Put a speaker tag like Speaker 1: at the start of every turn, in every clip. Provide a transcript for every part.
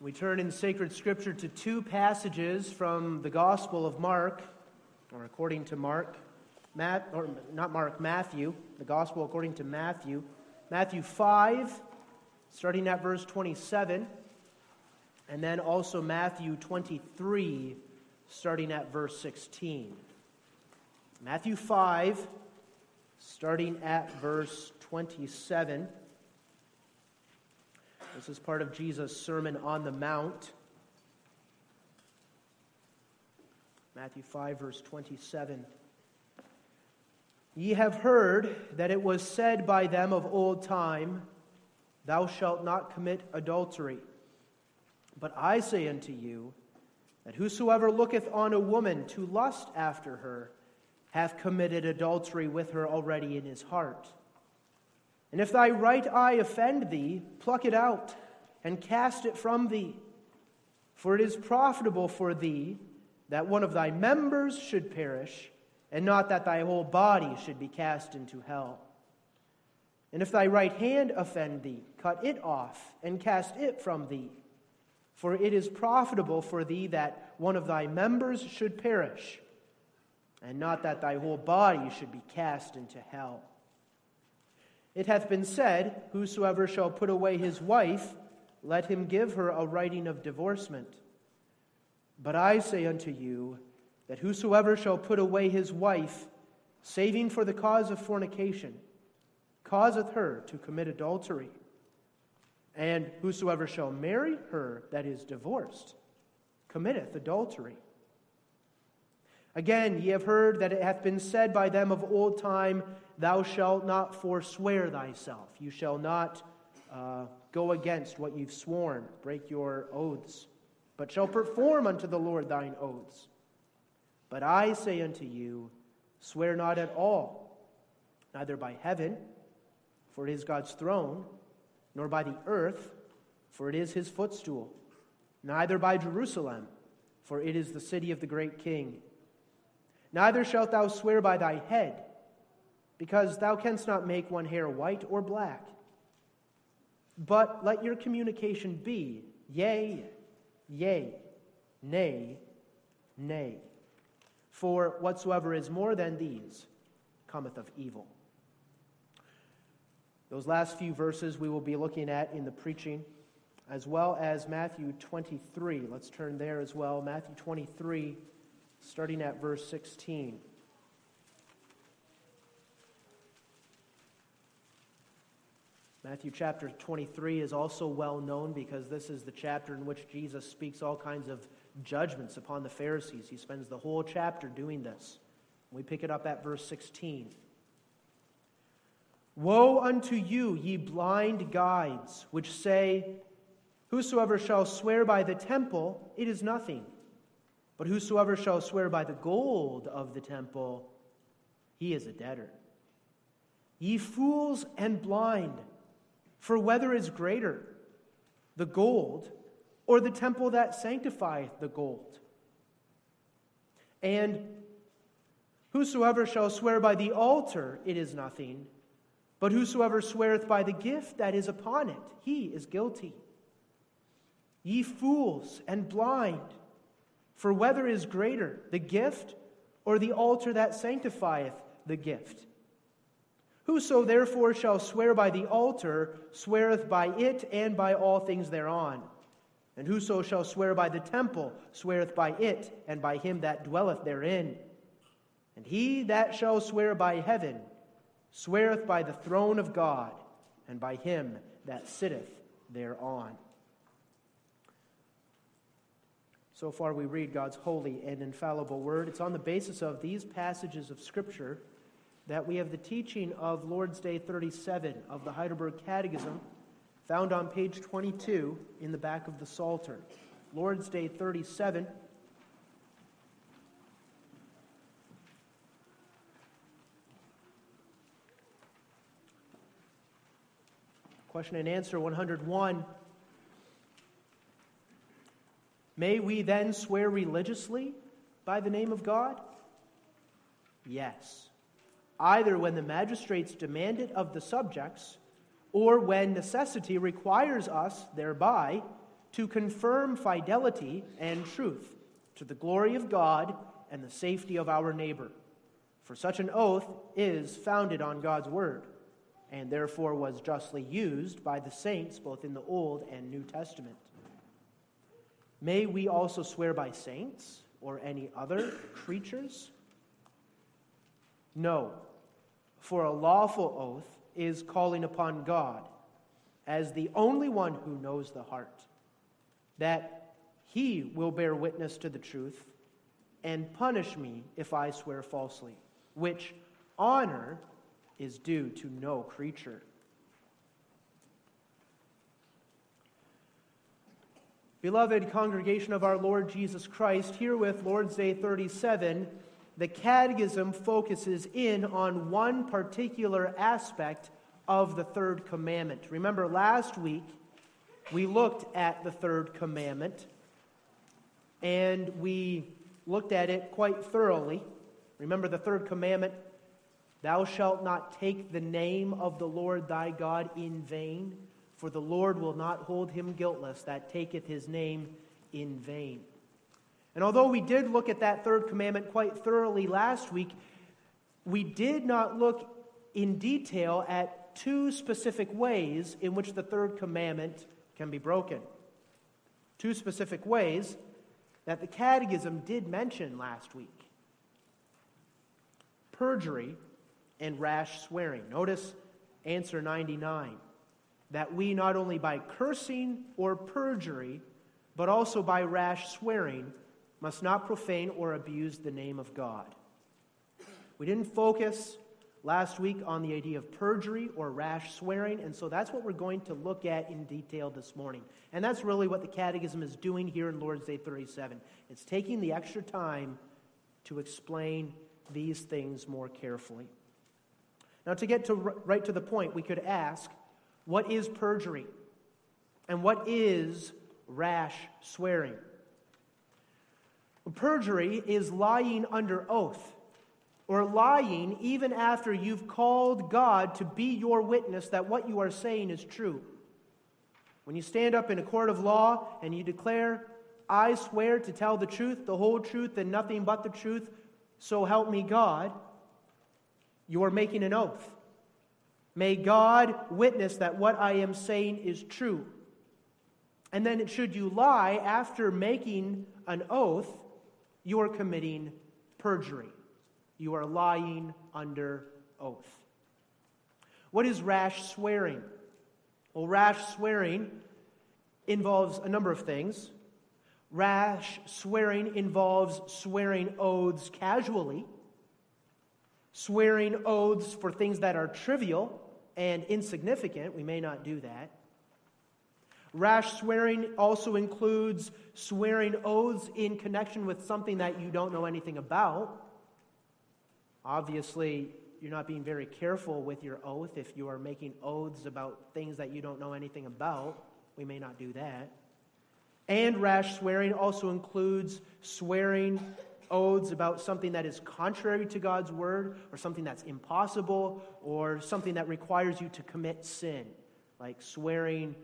Speaker 1: We turn in sacred scripture to two passages from the Gospel of Mark, or according to Mark, Matt, or not Mark, Matthew, the Gospel according to Matthew. Matthew 5, starting at verse 27, and then also Matthew 23, starting at verse 16. Matthew 5, starting at verse 27. This is part of Jesus' Sermon on the Mount. Matthew 5, verse 27. Ye have heard that it was said by them of old time, Thou shalt not commit adultery. But I say unto you, that whosoever looketh on a woman to lust after her hath committed adultery with her already in his heart. And if thy right eye offend thee, pluck it out and cast it from thee. For it is profitable for thee that one of thy members should perish, and not that thy whole body should be cast into hell. And if thy right hand offend thee, cut it off and cast it from thee. For it is profitable for thee that one of thy members should perish, and not that thy whole body should be cast into hell. It hath been said, Whosoever shall put away his wife, let him give her a writing of divorcement. But I say unto you, that whosoever shall put away his wife, saving for the cause of fornication, causeth her to commit adultery. And whosoever shall marry her that is divorced, committeth adultery. Again, ye have heard that it hath been said by them of old time, Thou shalt not forswear thyself. You shall not uh, go against what you've sworn, break your oaths, but shall perform unto the Lord thine oaths. But I say unto you, swear not at all, neither by heaven, for it is God's throne, nor by the earth, for it is his footstool, neither by Jerusalem, for it is the city of the great king. Neither shalt thou swear by thy head because thou canst not make one hair white or black. But let your communication be yea, yea, nay, nay. For whatsoever is more than these cometh of evil. Those last few verses we will be looking at in the preaching, as well as Matthew 23. Let's turn there as well. Matthew 23, starting at verse 16. Matthew chapter 23 is also well known because this is the chapter in which Jesus speaks all kinds of judgments upon the Pharisees. He spends the whole chapter doing this. We pick it up at verse 16. Woe unto you, ye blind guides, which say, Whosoever shall swear by the temple, it is nothing. But whosoever shall swear by the gold of the temple, he is a debtor. Ye fools and blind, for whether is greater, the gold or the temple that sanctifieth the gold? And whosoever shall swear by the altar, it is nothing. But whosoever sweareth by the gift that is upon it, he is guilty. Ye fools and blind, for whether is greater, the gift or the altar that sanctifieth the gift? Whoso therefore shall swear by the altar sweareth by it and by all things thereon. And whoso shall swear by the temple sweareth by it and by him that dwelleth therein. And he that shall swear by heaven sweareth by the throne of God and by him that sitteth thereon. So far, we read God's holy and infallible word. It's on the basis of these passages of Scripture that we have the teaching of Lord's Day 37 of the Heidelberg Catechism, found on page 22 in the back of the Psalter. Lord's Day 37. Question and answer 101. May we then swear religiously by the name of God? Yes either when the magistrates demand it of the subjects, or when necessity requires us thereby to confirm fidelity and truth to the glory of God and the safety of our neighbor. For such an oath is founded on God's word, and therefore was justly used by the saints both in the Old and New Testament. May we also swear by saints or any other creatures? No, for a lawful oath is calling upon God as the only one who knows the heart, that he will bear witness to the truth and punish me if I swear falsely, which honor is due to no creature. Beloved congregation of our Lord Jesus Christ, here with Lord's Day 37, the Catechism focuses in on one particular aspect of the third commandment. Remember, last week we looked at the third commandment and we looked at it quite thoroughly. Remember, the third commandment Thou shalt not take the name of the Lord thy God in vain, for the Lord will not hold him guiltless that taketh his name in vain. And although we did look at that third commandment quite thoroughly last week, we did not look in detail at two specific ways in which the third commandment can be broken. Two specific ways that the Catechism did mention last week perjury and rash swearing. Notice answer 99 that we not only by cursing or perjury, but also by rash swearing, must not profane or abuse the name of God. We didn't focus last week on the idea of perjury or rash swearing, and so that's what we're going to look at in detail this morning. And that's really what the Catechism is doing here in Lord's Day 37. It's taking the extra time to explain these things more carefully. Now, to get to right to the point, we could ask what is perjury? And what is rash swearing? Perjury is lying under oath or lying even after you've called God to be your witness that what you are saying is true. When you stand up in a court of law and you declare, I swear to tell the truth, the whole truth, and nothing but the truth, so help me God, you are making an oath. May God witness that what I am saying is true. And then, should you lie after making an oath, you are committing perjury. You are lying under oath. What is rash swearing? Well, rash swearing involves a number of things. Rash swearing involves swearing oaths casually, swearing oaths for things that are trivial and insignificant. We may not do that. Rash swearing also includes swearing oaths in connection with something that you don't know anything about. Obviously, you're not being very careful with your oath if you are making oaths about things that you don't know anything about. We may not do that. And rash swearing also includes swearing oaths about something that is contrary to God's word, or something that's impossible, or something that requires you to commit sin, like swearing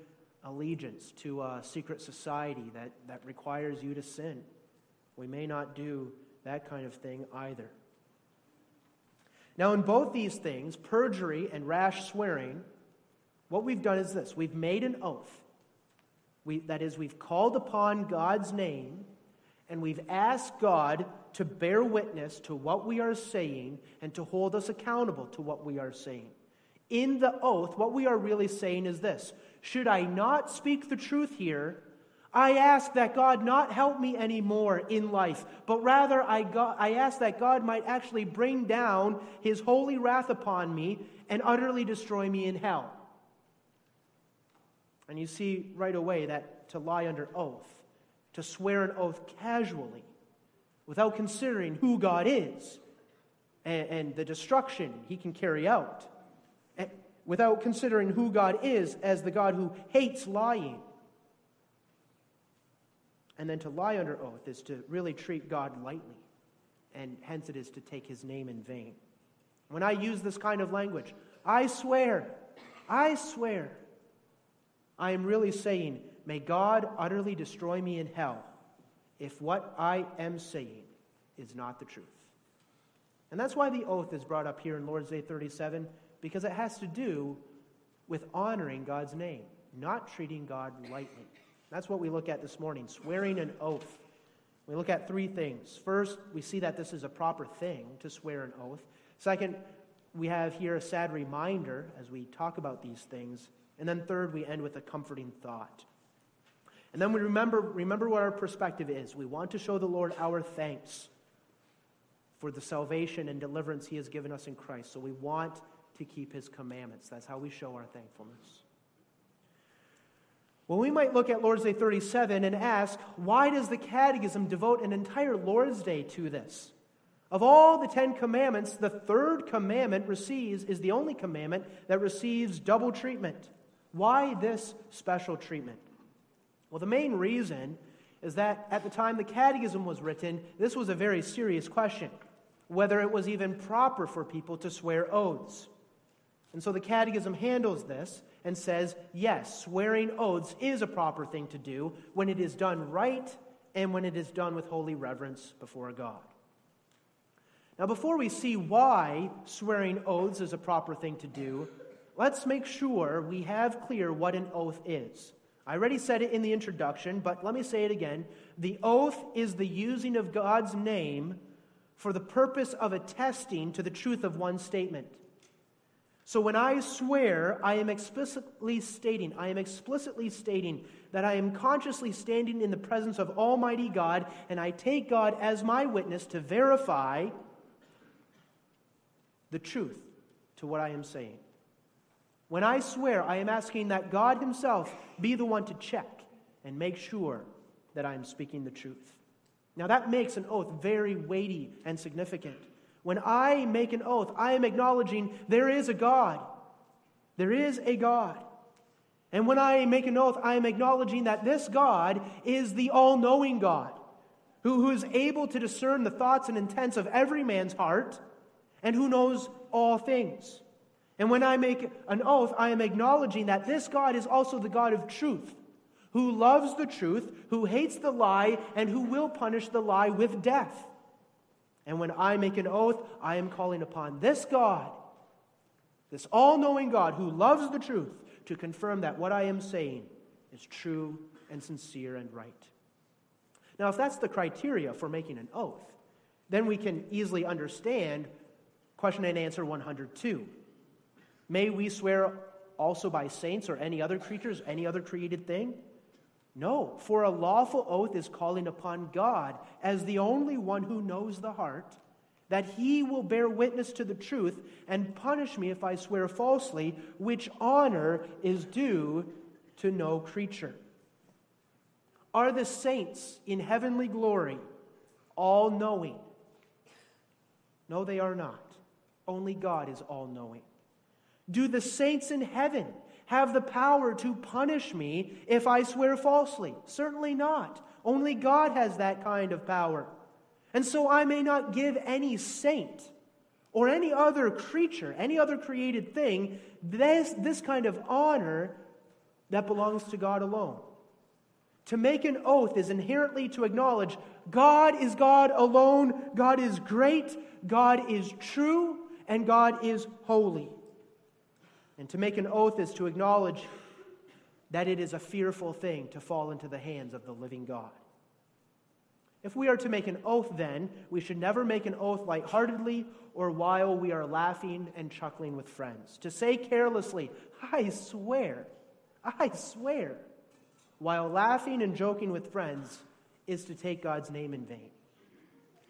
Speaker 1: allegiance to a secret society that, that requires you to sin. We may not do that kind of thing either. Now, in both these things, perjury and rash swearing, what we've done is this we've made an oath. We, that is, we've called upon God's name and we've asked God to bear witness to what we are saying and to hold us accountable to what we are saying. In the oath, what we are really saying is this Should I not speak the truth here, I ask that God not help me anymore in life, but rather I, I ask that God might actually bring down his holy wrath upon me and utterly destroy me in hell. And you see right away that to lie under oath, to swear an oath casually, without considering who God is and, and the destruction he can carry out, without considering who God is as the God who hates lying and then to lie under oath is to really treat God lightly, and hence it is to take his name in vain. When I use this kind of language, I swear, I swear, I am really saying, May God utterly destroy me in hell if what I am saying is not the truth. And that's why the oath is brought up here in Lord's Day 37, because it has to do with honoring God's name, not treating God lightly. That's what we look at this morning swearing an oath. We look at three things. First, we see that this is a proper thing to swear an oath. Second, we have here a sad reminder as we talk about these things. And then third, we end with a comforting thought. And then we remember, remember what our perspective is. We want to show the Lord our thanks for the salvation and deliverance he has given us in Christ. So we want to keep his commandments. That's how we show our thankfulness. Well, we might look at Lord's Day 37 and ask, why does the Catechism devote an entire Lord's Day to this? Of all the Ten Commandments, the third commandment receives, is the only commandment that receives double treatment. Why this special treatment? Well, the main reason is that at the time the Catechism was written, this was a very serious question whether it was even proper for people to swear oaths. And so the Catechism handles this and says, yes, swearing oaths is a proper thing to do when it is done right and when it is done with holy reverence before God. Now, before we see why swearing oaths is a proper thing to do, let's make sure we have clear what an oath is. I already said it in the introduction, but let me say it again. The oath is the using of God's name for the purpose of attesting to the truth of one statement. So when I swear, I am explicitly stating, I am explicitly stating that I am consciously standing in the presence of Almighty God, and I take God as my witness to verify the truth to what I am saying. When I swear, I am asking that God Himself be the one to check and make sure that I am speaking the truth. Now, that makes an oath very weighty and significant. When I make an oath, I am acknowledging there is a God. There is a God. And when I make an oath, I am acknowledging that this God is the all knowing God who, who is able to discern the thoughts and intents of every man's heart and who knows all things. And when I make an oath, I am acknowledging that this God is also the God of truth, who loves the truth, who hates the lie, and who will punish the lie with death. And when I make an oath, I am calling upon this God, this all knowing God who loves the truth, to confirm that what I am saying is true and sincere and right. Now, if that's the criteria for making an oath, then we can easily understand question and answer 102. May we swear also by saints or any other creatures, any other created thing? No, for a lawful oath is calling upon God as the only one who knows the heart, that he will bear witness to the truth and punish me if I swear falsely, which honor is due to no creature. Are the saints in heavenly glory all knowing? No, they are not. Only God is all knowing. Do the saints in heaven have the power to punish me if I swear falsely? Certainly not. Only God has that kind of power. And so I may not give any saint or any other creature, any other created thing, this, this kind of honor that belongs to God alone. To make an oath is inherently to acknowledge God is God alone, God is great, God is true, and God is holy. And to make an oath is to acknowledge that it is a fearful thing to fall into the hands of the living God. If we are to make an oath, then, we should never make an oath lightheartedly or while we are laughing and chuckling with friends. To say carelessly, I swear, I swear, while laughing and joking with friends is to take God's name in vain.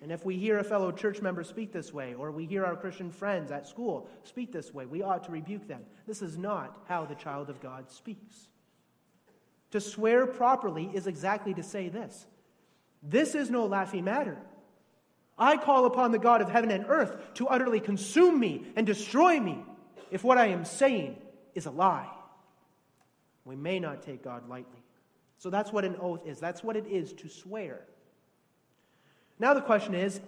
Speaker 1: And if we hear a fellow church member speak this way, or we hear our Christian friends at school speak this way, we ought to rebuke them. This is not how the child of God speaks. To swear properly is exactly to say this This is no laughing matter. I call upon the God of heaven and earth to utterly consume me and destroy me if what I am saying is a lie. We may not take God lightly. So that's what an oath is. That's what it is to swear. Now the question is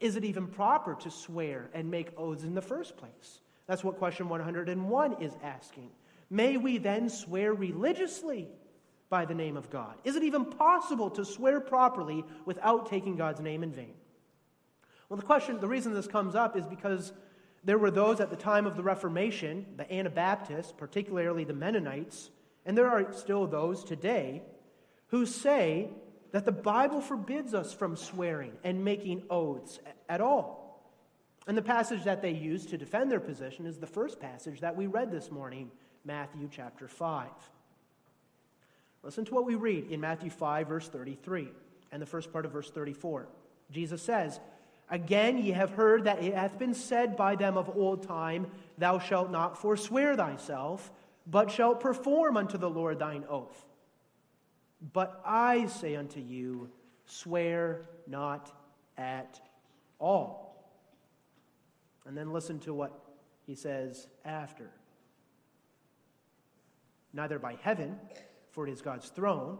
Speaker 1: is it even proper to swear and make oaths in the first place? That's what question 101 is asking. May we then swear religiously by the name of God? Is it even possible to swear properly without taking God's name in vain? Well, the question, the reason this comes up is because there were those at the time of the Reformation, the Anabaptists, particularly the Mennonites, and there are still those today who say that the Bible forbids us from swearing and making oaths at all. And the passage that they use to defend their position is the first passage that we read this morning, Matthew chapter 5. Listen to what we read in Matthew 5, verse 33, and the first part of verse 34. Jesus says, Again, ye have heard that it hath been said by them of old time, Thou shalt not forswear thyself, but shalt perform unto the Lord thine oath. But I say unto you, Swear not at all. And then listen to what he says after. Neither by heaven, for it is God's throne,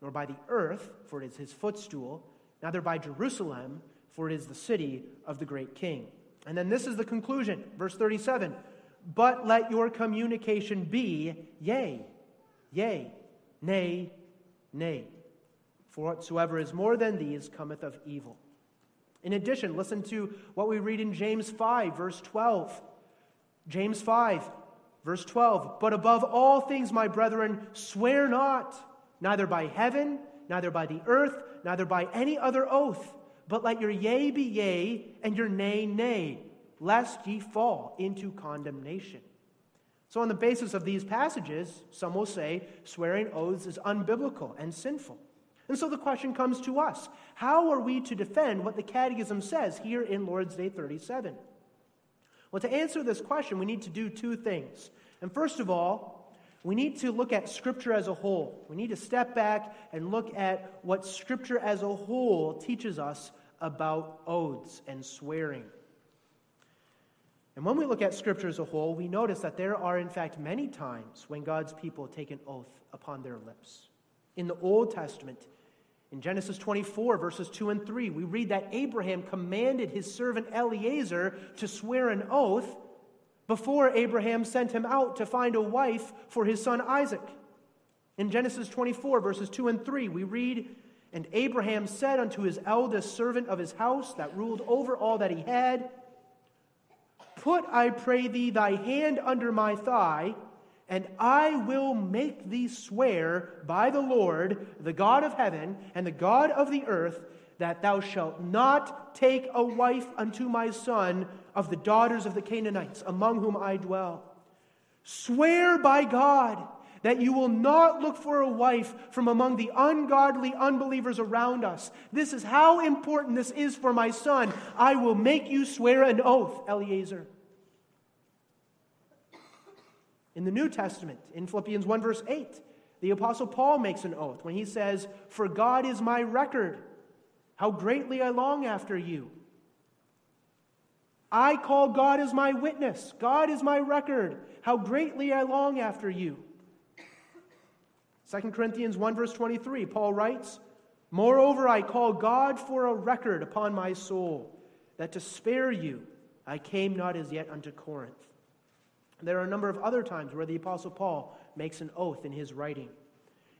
Speaker 1: nor by the earth, for it is his footstool, neither by Jerusalem, for it is the city of the great king. And then this is the conclusion, verse 37 But let your communication be yea, yea, nay, nay. For whatsoever is more than these cometh of evil. In addition, listen to what we read in James 5, verse 12. James 5, verse 12. But above all things, my brethren, swear not, neither by heaven, neither by the earth, neither by any other oath but let your yea be yea, and your nay, nay, lest ye fall into condemnation. So, on the basis of these passages, some will say swearing oaths is unbiblical and sinful. And so the question comes to us how are we to defend what the Catechism says here in Lord's Day 37? Well, to answer this question, we need to do two things. And first of all, we need to look at Scripture as a whole. We need to step back and look at what Scripture as a whole teaches us about oaths and swearing. And when we look at Scripture as a whole, we notice that there are, in fact, many times when God's people take an oath upon their lips. In the Old Testament, in Genesis 24, verses 2 and 3, we read that Abraham commanded his servant Eliezer to swear an oath before Abraham sent him out to find a wife for his son Isaac. In Genesis 24, verses 2 and 3, we read, And Abraham said unto his eldest servant of his house that ruled over all that he had, Put, I pray thee, thy hand under my thigh, and I will make thee swear by the Lord, the God of heaven and the God of the earth, that thou shalt not take a wife unto my son of the daughters of the Canaanites, among whom I dwell. Swear by God that you will not look for a wife from among the ungodly unbelievers around us. This is how important this is for my son. I will make you swear an oath, Eliezer. In the New Testament, in Philippians 1, verse 8, the Apostle Paul makes an oath when he says, For God is my record, how greatly I long after you. I call God as my witness. God is my record. How greatly I long after you. 2 Corinthians 1, verse 23, Paul writes, Moreover, I call God for a record upon my soul, that to spare you I came not as yet unto Corinth. There are a number of other times where the Apostle Paul makes an oath in his writing.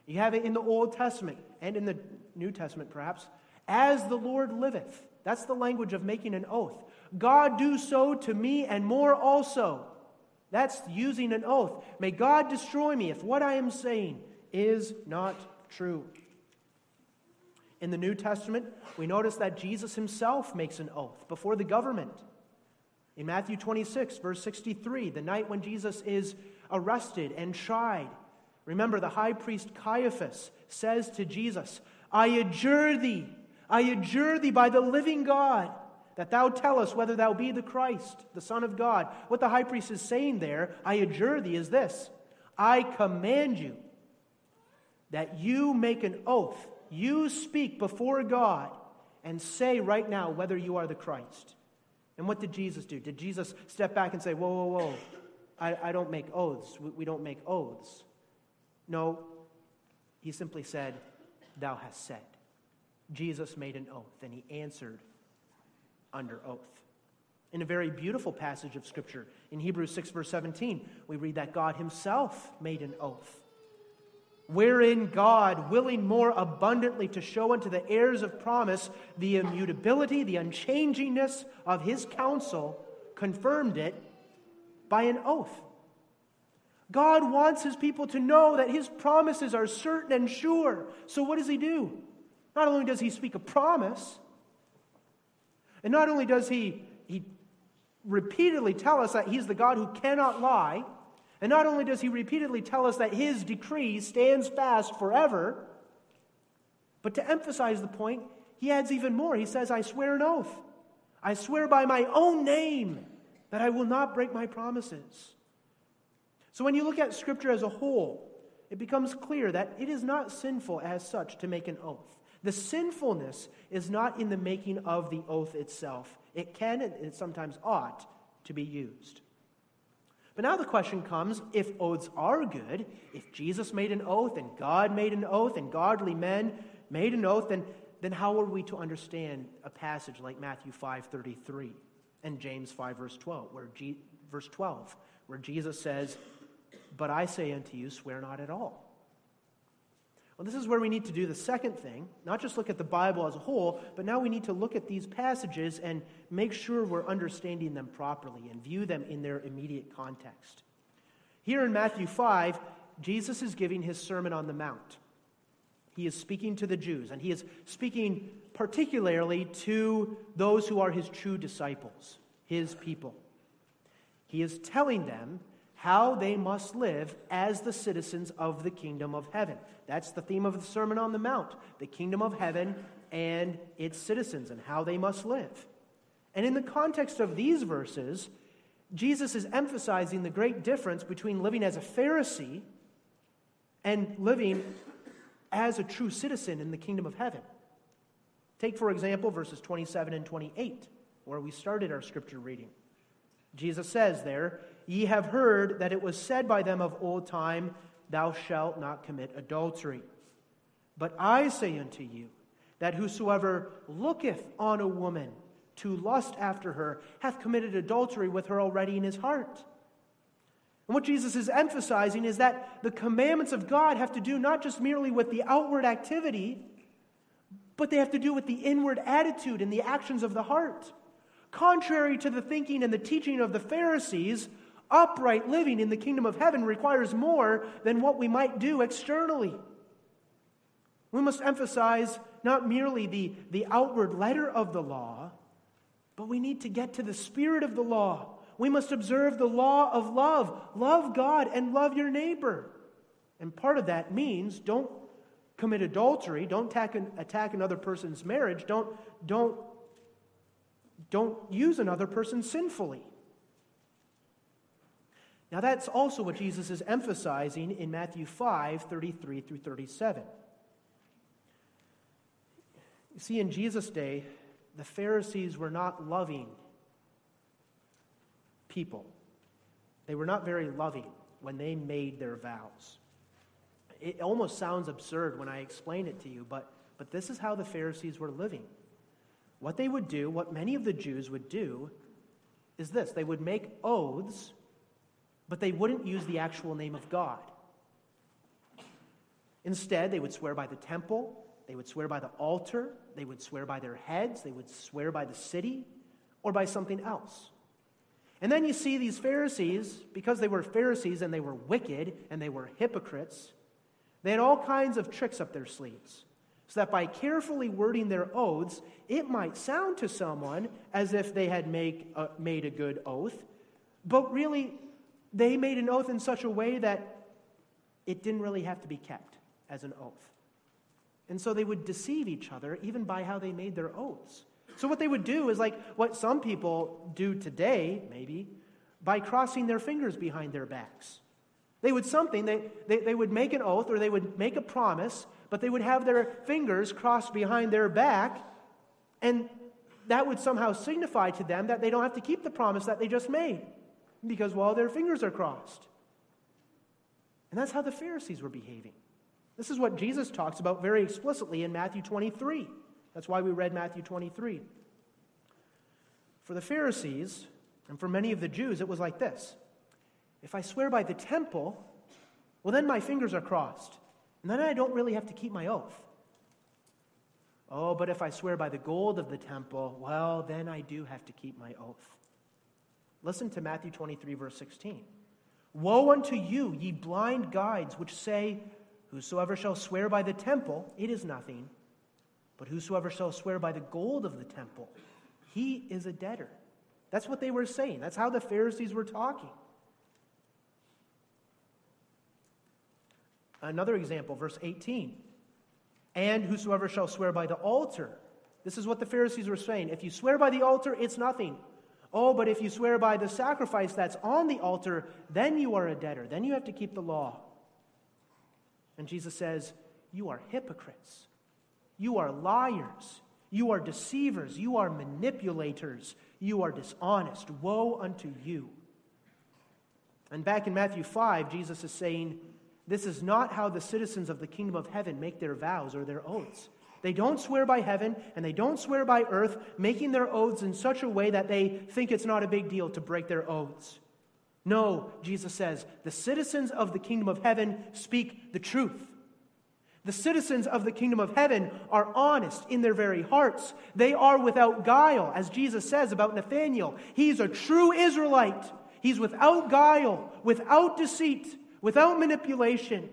Speaker 1: You have it in the Old Testament and in the New Testament, perhaps. As the Lord liveth. That's the language of making an oath. God do so to me and more also. That's using an oath. May God destroy me if what I am saying is not true. In the New Testament, we notice that Jesus himself makes an oath before the government. In Matthew 26, verse 63, the night when Jesus is arrested and tried, remember the high priest Caiaphas says to Jesus, I adjure thee, I adjure thee by the living God that thou tell us whether thou be the Christ, the Son of God. What the high priest is saying there, I adjure thee, is this I command you that you make an oath, you speak before God, and say right now whether you are the Christ. And what did Jesus do? Did Jesus step back and say, Whoa, whoa, whoa, I, I don't make oaths. We, we don't make oaths. No, he simply said, Thou hast said. Jesus made an oath, and he answered under oath. In a very beautiful passage of Scripture, in Hebrews 6, verse 17, we read that God Himself made an oath. Wherein God, willing more abundantly to show unto the heirs of promise the immutability, the unchangingness of his counsel, confirmed it by an oath. God wants his people to know that his promises are certain and sure. So, what does he do? Not only does he speak a promise, and not only does he, he repeatedly tell us that he's the God who cannot lie, and not only does he repeatedly tell us that his decree stands fast forever, but to emphasize the point, he adds even more. He says, I swear an oath. I swear by my own name that I will not break my promises. So when you look at Scripture as a whole, it becomes clear that it is not sinful as such to make an oath. The sinfulness is not in the making of the oath itself. It can and it sometimes ought to be used. But now the question comes if oaths are good, if Jesus made an oath and God made an oath and godly men made an oath, then, then how are we to understand a passage like Matthew 5:33 and James 5 verse 12, where G, verse 12, where Jesus says, "But I say unto you, swear not at all." Well, this is where we need to do the second thing, not just look at the Bible as a whole, but now we need to look at these passages and make sure we're understanding them properly and view them in their immediate context. Here in Matthew 5, Jesus is giving his Sermon on the Mount. He is speaking to the Jews, and he is speaking particularly to those who are his true disciples, his people. He is telling them how they must live as the citizens of the kingdom of heaven. That's the theme of the Sermon on the Mount the kingdom of heaven and its citizens and how they must live. And in the context of these verses, Jesus is emphasizing the great difference between living as a Pharisee and living as a true citizen in the kingdom of heaven. Take, for example, verses 27 and 28, where we started our scripture reading. Jesus says there, Ye have heard that it was said by them of old time, Thou shalt not commit adultery. But I say unto you, that whosoever looketh on a woman to lust after her hath committed adultery with her already in his heart. And what Jesus is emphasizing is that the commandments of God have to do not just merely with the outward activity, but they have to do with the inward attitude and the actions of the heart. Contrary to the thinking and the teaching of the Pharisees, upright living in the kingdom of heaven requires more than what we might do externally. We must emphasize not merely the, the outward letter of the law, but we need to get to the spirit of the law. We must observe the law of love. Love God and love your neighbor. And part of that means don't commit adultery, don't attack, an, attack another person's marriage, don't, don't don't use another person sinfully. Now, that's also what Jesus is emphasizing in Matthew 5 33 through 37. You see, in Jesus' day, the Pharisees were not loving people, they were not very loving when they made their vows. It almost sounds absurd when I explain it to you, but, but this is how the Pharisees were living. What they would do, what many of the Jews would do, is this they would make oaths, but they wouldn't use the actual name of God. Instead, they would swear by the temple, they would swear by the altar, they would swear by their heads, they would swear by the city, or by something else. And then you see these Pharisees, because they were Pharisees and they were wicked and they were hypocrites, they had all kinds of tricks up their sleeves so that by carefully wording their oaths, it might sound to someone as if they had make, uh, made a good oath, but really, they made an oath in such a way that it didn't really have to be kept as an oath. And so they would deceive each other even by how they made their oaths. So, what they would do is like what some people do today, maybe, by crossing their fingers behind their backs. They would something, they, they, they would make an oath or they would make a promise, but they would have their fingers crossed behind their back, and that would somehow signify to them that they don't have to keep the promise that they just made because, well, their fingers are crossed. And that's how the Pharisees were behaving. This is what Jesus talks about very explicitly in Matthew 23. That's why we read Matthew 23. For the Pharisees, and for many of the Jews, it was like this If I swear by the temple, well, then my fingers are crossed. And then I don't really have to keep my oath. Oh, but if I swear by the gold of the temple, well, then I do have to keep my oath. Listen to Matthew 23, verse 16. Woe unto you, ye blind guides, which say, Whosoever shall swear by the temple, it is nothing. But whosoever shall swear by the gold of the temple, he is a debtor. That's what they were saying. That's how the Pharisees were talking. Another example, verse 18. And whosoever shall swear by the altar. This is what the Pharisees were saying. If you swear by the altar, it's nothing. Oh, but if you swear by the sacrifice that's on the altar, then you are a debtor. Then you have to keep the law. And Jesus says, You are hypocrites. You are liars. You are deceivers. You are manipulators. You are dishonest. Woe unto you. And back in Matthew 5, Jesus is saying, This is not how the citizens of the kingdom of heaven make their vows or their oaths. They don't swear by heaven and they don't swear by earth, making their oaths in such a way that they think it's not a big deal to break their oaths. No, Jesus says, the citizens of the kingdom of heaven speak the truth. The citizens of the kingdom of heaven are honest in their very hearts. They are without guile, as Jesus says about Nathanael. He's a true Israelite. He's without guile, without deceit, without manipulation.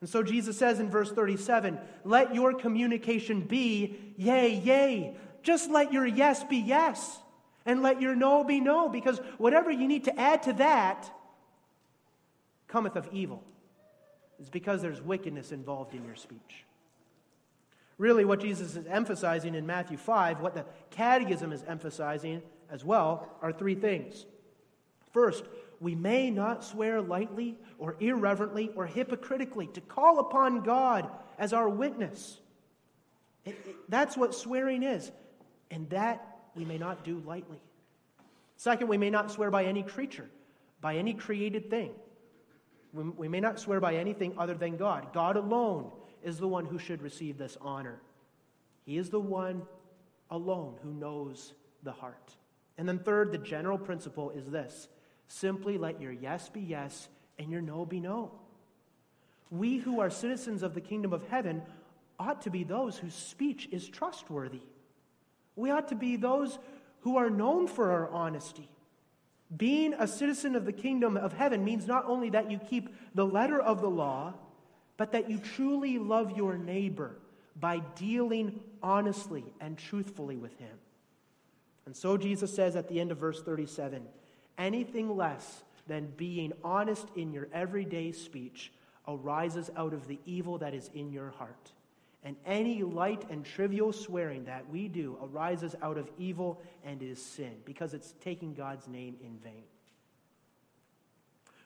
Speaker 1: And so Jesus says in verse 37 let your communication be yea, yea. Just let your yes be yes, and let your no be no, because whatever you need to add to that cometh of evil. It's because there's wickedness involved in your speech. Really, what Jesus is emphasizing in Matthew 5, what the Catechism is emphasizing as well, are three things. First, we may not swear lightly or irreverently or hypocritically to call upon God as our witness. It, it, that's what swearing is, and that we may not do lightly. Second, we may not swear by any creature, by any created thing. We may not swear by anything other than God. God alone is the one who should receive this honor. He is the one alone who knows the heart. And then, third, the general principle is this simply let your yes be yes and your no be no. We who are citizens of the kingdom of heaven ought to be those whose speech is trustworthy. We ought to be those who are known for our honesty. Being a citizen of the kingdom of heaven means not only that you keep the letter of the law, but that you truly love your neighbor by dealing honestly and truthfully with him. And so Jesus says at the end of verse 37 anything less than being honest in your everyday speech arises out of the evil that is in your heart. And any light and trivial swearing that we do arises out of evil and is sin, because it's taking God's name in vain.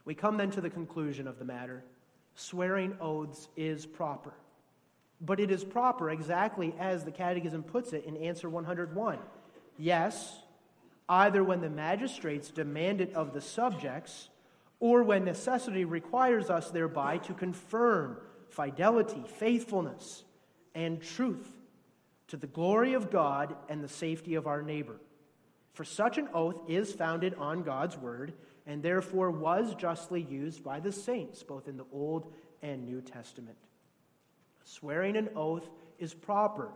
Speaker 1: We come then to the conclusion of the matter swearing oaths is proper. But it is proper exactly as the Catechism puts it in answer 101. Yes, either when the magistrates demand it of the subjects, or when necessity requires us thereby to confirm fidelity, faithfulness, and truth to the glory of God and the safety of our neighbor. For such an oath is founded on God's word and therefore was justly used by the saints, both in the Old and New Testament. Swearing an oath is proper,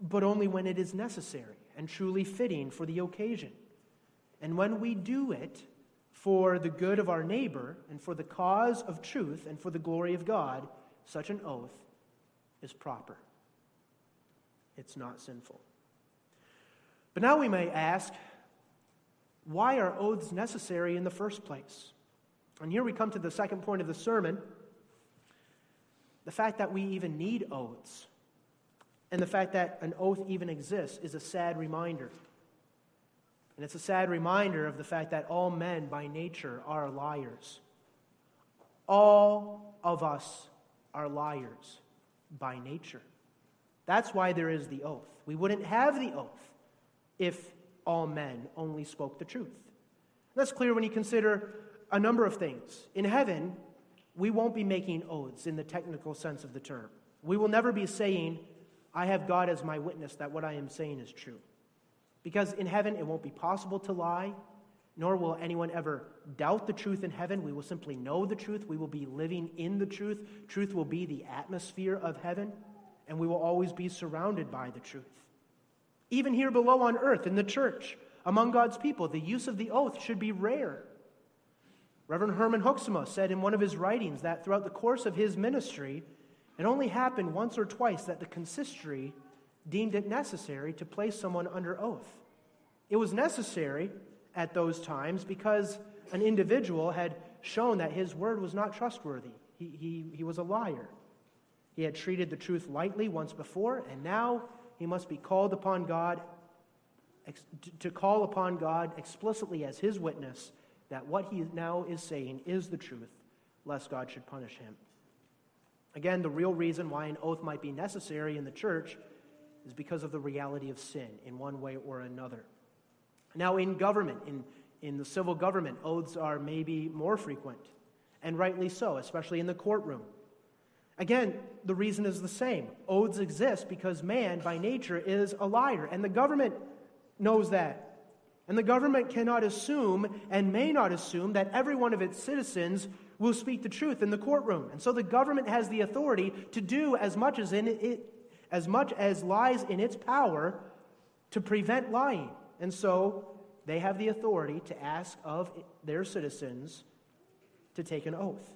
Speaker 1: but only when it is necessary and truly fitting for the occasion. And when we do it for the good of our neighbor and for the cause of truth and for the glory of God, such an oath is proper it's not sinful. But now we may ask, why are oaths necessary in the first place? And here we come to the second point of the sermon the fact that we even need oaths. And the fact that an oath even exists is a sad reminder. And it's a sad reminder of the fact that all men by nature are liars. All of us are liars by nature. That's why there is the oath. We wouldn't have the oath if all men only spoke the truth. That's clear when you consider a number of things. In heaven, we won't be making oaths in the technical sense of the term. We will never be saying, I have God as my witness that what I am saying is true. Because in heaven, it won't be possible to lie, nor will anyone ever doubt the truth in heaven. We will simply know the truth. We will be living in the truth. Truth will be the atmosphere of heaven, and we will always be surrounded by the truth. Even here below on earth, in the church, among God's people, the use of the oath should be rare. Reverend Herman Hoeksema said in one of his writings that throughout the course of his ministry, it only happened once or twice that the consistory deemed it necessary to place someone under oath. It was necessary at those times because an individual had shown that his word was not trustworthy. He, he, he was a liar. He had treated the truth lightly once before, and now he must be called upon God to call upon God explicitly as his witness that what he now is saying is the truth, lest God should punish him. Again, the real reason why an oath might be necessary in the church is because of the reality of sin in one way or another. Now, in government, in, in the civil government, oaths are maybe more frequent, and rightly so, especially in the courtroom. Again, the reason is the same. Oaths exist because man, by nature, is a liar, and the government knows that. And the government cannot assume and may not assume that every one of its citizens will speak the truth in the courtroom. And so the government has the authority to do as much as in it, as much as lies in its power to prevent lying. And so they have the authority to ask of their citizens to take an oath,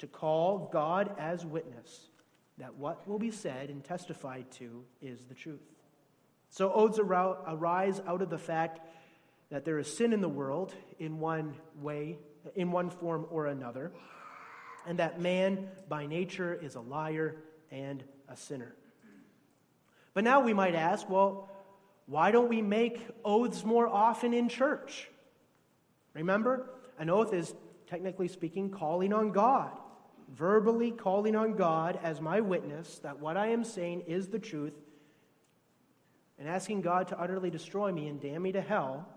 Speaker 1: to call God as witness that what will be said and testified to is the truth. So oaths arise out of the fact that there is sin in the world in one way, in one form or another, and that man by nature is a liar and a sinner. But now we might ask, well, why don't we make oaths more often in church? Remember, an oath is, technically speaking, calling on God, verbally calling on God as my witness that what I am saying is the truth, and asking God to utterly destroy me and damn me to hell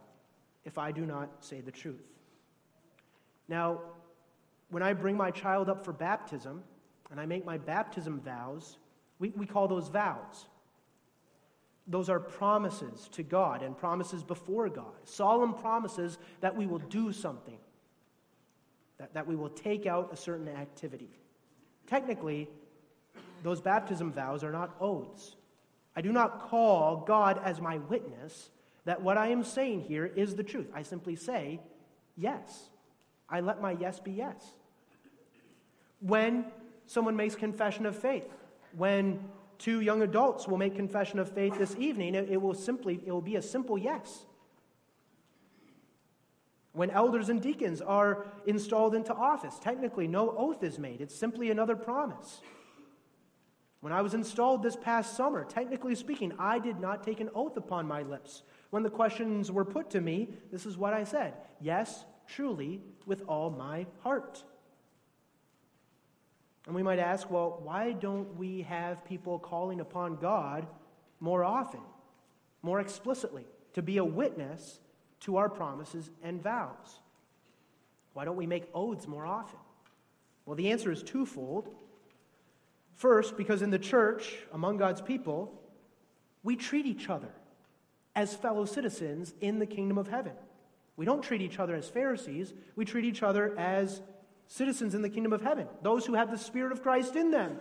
Speaker 1: if I do not say the truth. Now, when I bring my child up for baptism and I make my baptism vows, we, we call those vows. Those are promises to God and promises before God, solemn promises that we will do something, that, that we will take out a certain activity. Technically, those baptism vows are not oaths. I do not call God as my witness that what I am saying here is the truth. I simply say, yes. I let my yes be yes. When someone makes confession of faith, when two young adults will make confession of faith this evening, it, it will simply it will be a simple yes. When elders and deacons are installed into office, technically no oath is made. It's simply another promise. When I was installed this past summer, technically speaking, I did not take an oath upon my lips. When the questions were put to me, this is what I said Yes, truly, with all my heart. And we might ask, well, why don't we have people calling upon God more often, more explicitly, to be a witness to our promises and vows? Why don't we make oaths more often? Well, the answer is twofold. First, because in the church, among God's people, we treat each other as fellow citizens in the kingdom of heaven. We don't treat each other as Pharisees, we treat each other as citizens in the kingdom of heaven, those who have the Spirit of Christ in them.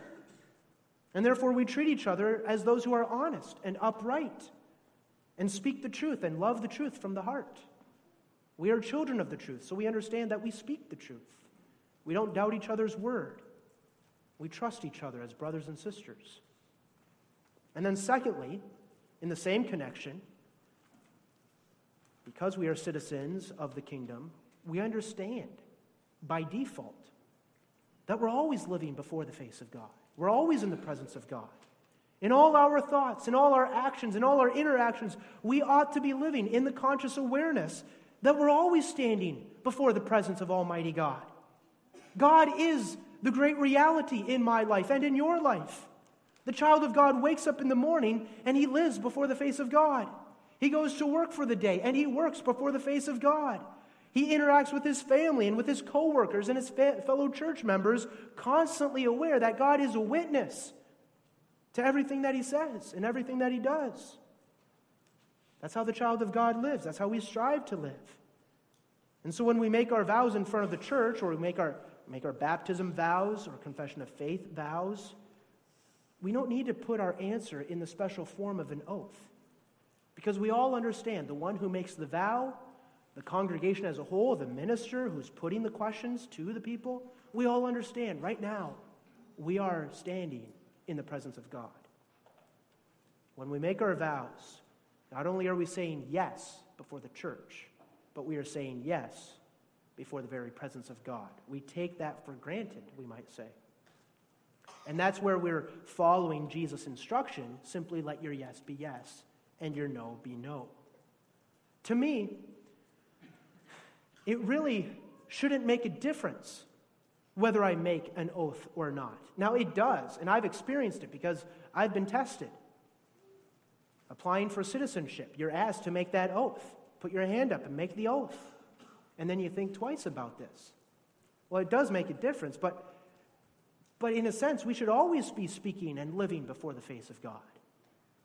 Speaker 1: And therefore, we treat each other as those who are honest and upright and speak the truth and love the truth from the heart. We are children of the truth, so we understand that we speak the truth. We don't doubt each other's word. We trust each other as brothers and sisters. And then, secondly, in the same connection, because we are citizens of the kingdom, we understand by default that we're always living before the face of God. We're always in the presence of God. In all our thoughts, in all our actions, in all our interactions, we ought to be living in the conscious awareness that we're always standing before the presence of Almighty God. God is the great reality in my life and in your life. The child of God wakes up in the morning and he lives before the face of God. He goes to work for the day and he works before the face of God. He interacts with his family and with his coworkers and his fa- fellow church members, constantly aware that God is a witness to everything that he says and everything that he does. That's how the child of God lives. That's how we strive to live. And so when we make our vows in front of the church, or we make our, make our baptism vows or confession of faith vows, we don't need to put our answer in the special form of an oath. Because we all understand the one who makes the vow, the congregation as a whole, the minister who's putting the questions to the people, we all understand right now we are standing in the presence of God. When we make our vows, not only are we saying yes before the church, but we are saying yes before the very presence of God. We take that for granted, we might say. And that's where we're following Jesus' instruction simply let your yes be yes and your no be no. To me, it really shouldn't make a difference whether I make an oath or not. Now, it does, and I've experienced it because I've been tested. Applying for citizenship, you're asked to make that oath. Put your hand up and make the oath. And then you think twice about this. Well, it does make a difference, but, but in a sense, we should always be speaking and living before the face of God.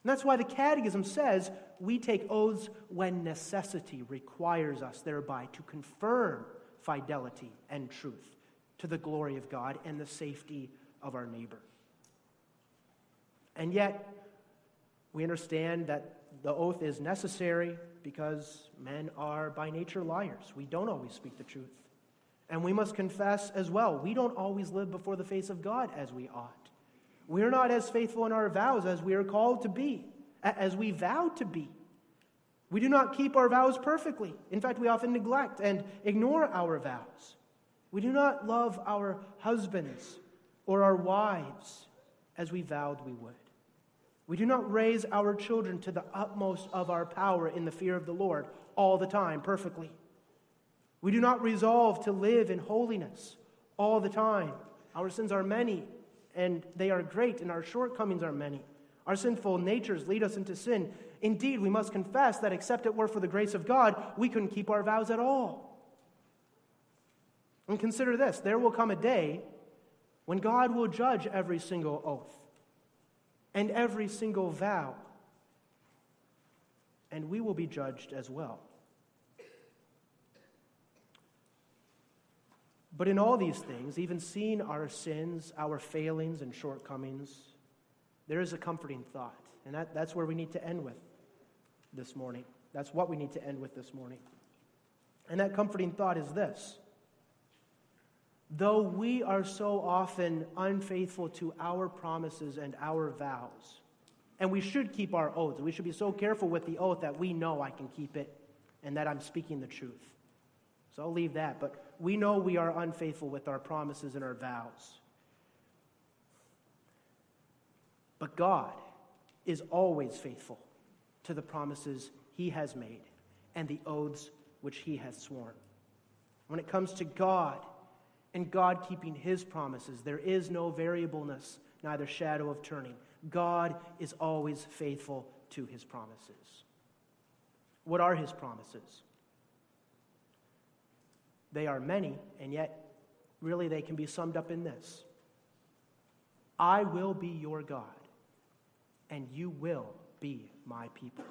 Speaker 1: And that's why the Catechism says we take oaths when necessity requires us thereby to confirm fidelity and truth to the glory of God and the safety of our neighbor. And yet, we understand that the oath is necessary because men are by nature liars. We don't always speak the truth. And we must confess as well, we don't always live before the face of God as we ought. We're not as faithful in our vows as we are called to be, as we vowed to be. We do not keep our vows perfectly. In fact, we often neglect and ignore our vows. We do not love our husbands or our wives as we vowed we would. We do not raise our children to the utmost of our power in the fear of the Lord all the time, perfectly. We do not resolve to live in holiness all the time. Our sins are many, and they are great, and our shortcomings are many. Our sinful natures lead us into sin. Indeed, we must confess that except it were for the grace of God, we couldn't keep our vows at all. And consider this there will come a day when God will judge every single oath and every single vow, and we will be judged as well. But in all these things, even seeing our sins, our failings, and shortcomings, there is a comforting thought. And that, that's where we need to end with this morning. That's what we need to end with this morning. And that comforting thought is this though we are so often unfaithful to our promises and our vows, and we should keep our oaths, we should be so careful with the oath that we know I can keep it and that I'm speaking the truth. So I'll leave that. But we know we are unfaithful with our promises and our vows. But God is always faithful to the promises he has made and the oaths which he has sworn. When it comes to God, and God keeping his promises. There is no variableness, neither shadow of turning. God is always faithful to his promises. What are his promises? They are many, and yet, really, they can be summed up in this I will be your God, and you will be my people.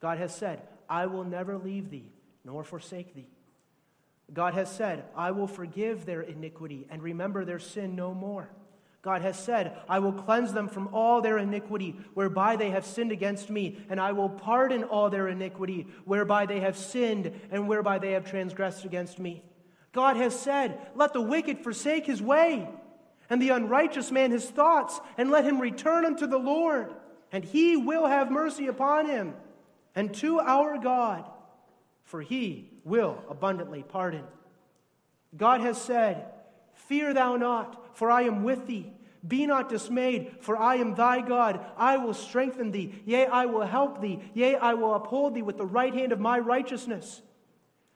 Speaker 1: God has said, I will never leave thee nor forsake thee. God has said, I will forgive their iniquity and remember their sin no more. God has said, I will cleanse them from all their iniquity whereby they have sinned against me, and I will pardon all their iniquity whereby they have sinned and whereby they have transgressed against me. God has said, Let the wicked forsake his way, and the unrighteous man his thoughts, and let him return unto the Lord, and he will have mercy upon him, and to our God for he will abundantly pardon. God has said, Fear thou not, for I am with thee. Be not dismayed, for I am thy God. I will strengthen thee. Yea, I will help thee. Yea, I will uphold thee with the right hand of my righteousness.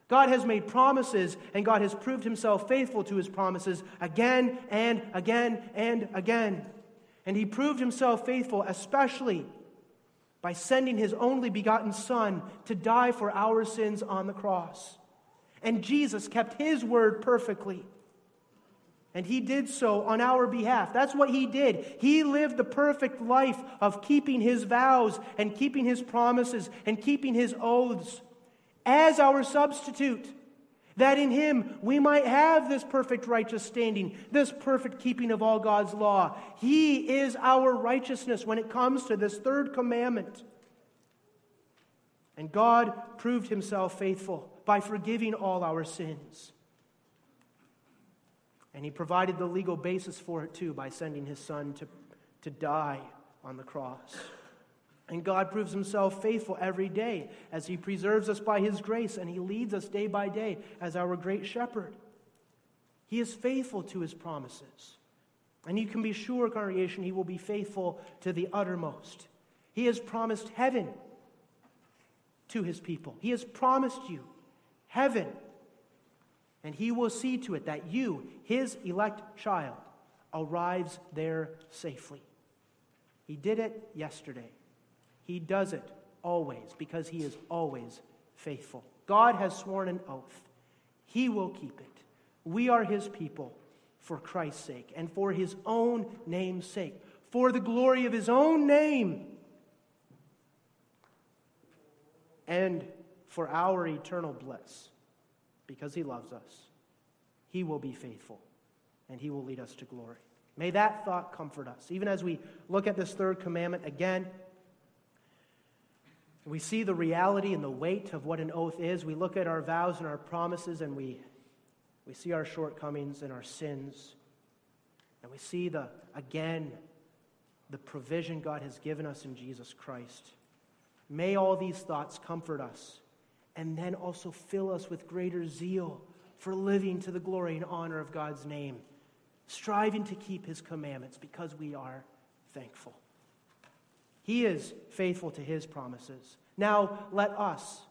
Speaker 1: God has made promises, and God has proved himself faithful to his promises again and again and again. And he proved himself faithful, especially by sending his only begotten Son to die for our sins on the cross. And Jesus kept his word perfectly. And he did so on our behalf. That's what he did. He lived the perfect life of keeping his vows and keeping his promises and keeping his oaths as our substitute that in him we might have this perfect righteous standing, this perfect keeping of all God's law. He is our righteousness when it comes to this third commandment. And God proved himself faithful by forgiving all our sins. And he provided the legal basis for it too by sending his son to, to die on the cross. And God proves himself faithful every day as he preserves us by his grace and he leads us day by day as our great shepherd. He is faithful to his promises. And you can be sure, congregation, he will be faithful to the uttermost. He has promised heaven to his people, he has promised you heaven. And he will see to it that you, his elect child, arrives there safely. He did it yesterday. He does it always because he is always faithful. God has sworn an oath. He will keep it. We are his people for Christ's sake and for his own name's sake, for the glory of his own name, and for our eternal bliss because he loves us. He will be faithful and he will lead us to glory. May that thought comfort us. Even as we look at this third commandment again, we see the reality and the weight of what an oath is. We look at our vows and our promises and we, we see our shortcomings and our sins. And we see the, again, the provision God has given us in Jesus Christ. May all these thoughts comfort us and then also fill us with greater zeal for living to the glory and honor of God's name, striving to keep his commandments because we are thankful. He is faithful to his promises. Now let us,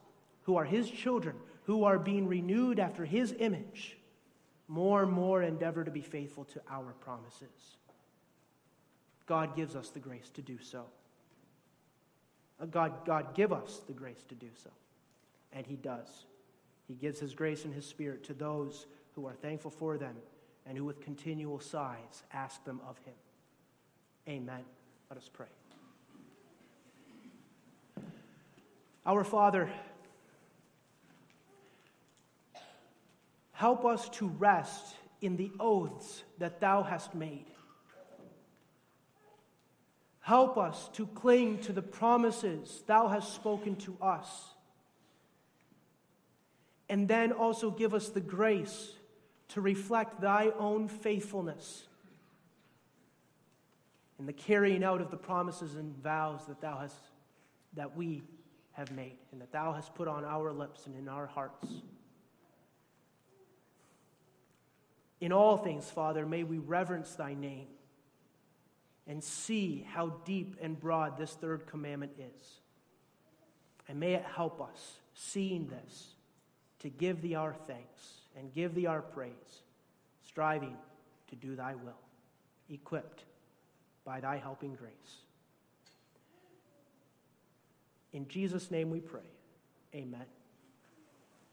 Speaker 1: who are his children, who are being renewed after his image, more and more endeavor to be faithful to our promises. God gives us the grace to do so. Uh, God, God give us the grace to do so. And he does. He gives his grace and his spirit to those who are thankful for them and who with continual sighs ask them of him. Amen. Let us pray. Our Father, help us to rest in the oaths that Thou hast made. Help us to cling to the promises Thou hast spoken to us. And then also give us the grace to reflect Thy own faithfulness in the carrying out of the promises and vows that Thou hast, that we have made and that thou hast put on our lips and in our hearts. In all things, Father, may we reverence thy name and see how deep and broad this third commandment is. And may it help us, seeing this, to give thee our thanks and give thee our praise, striving to do thy will, equipped by thy helping grace. In Jesus' name we pray. Amen.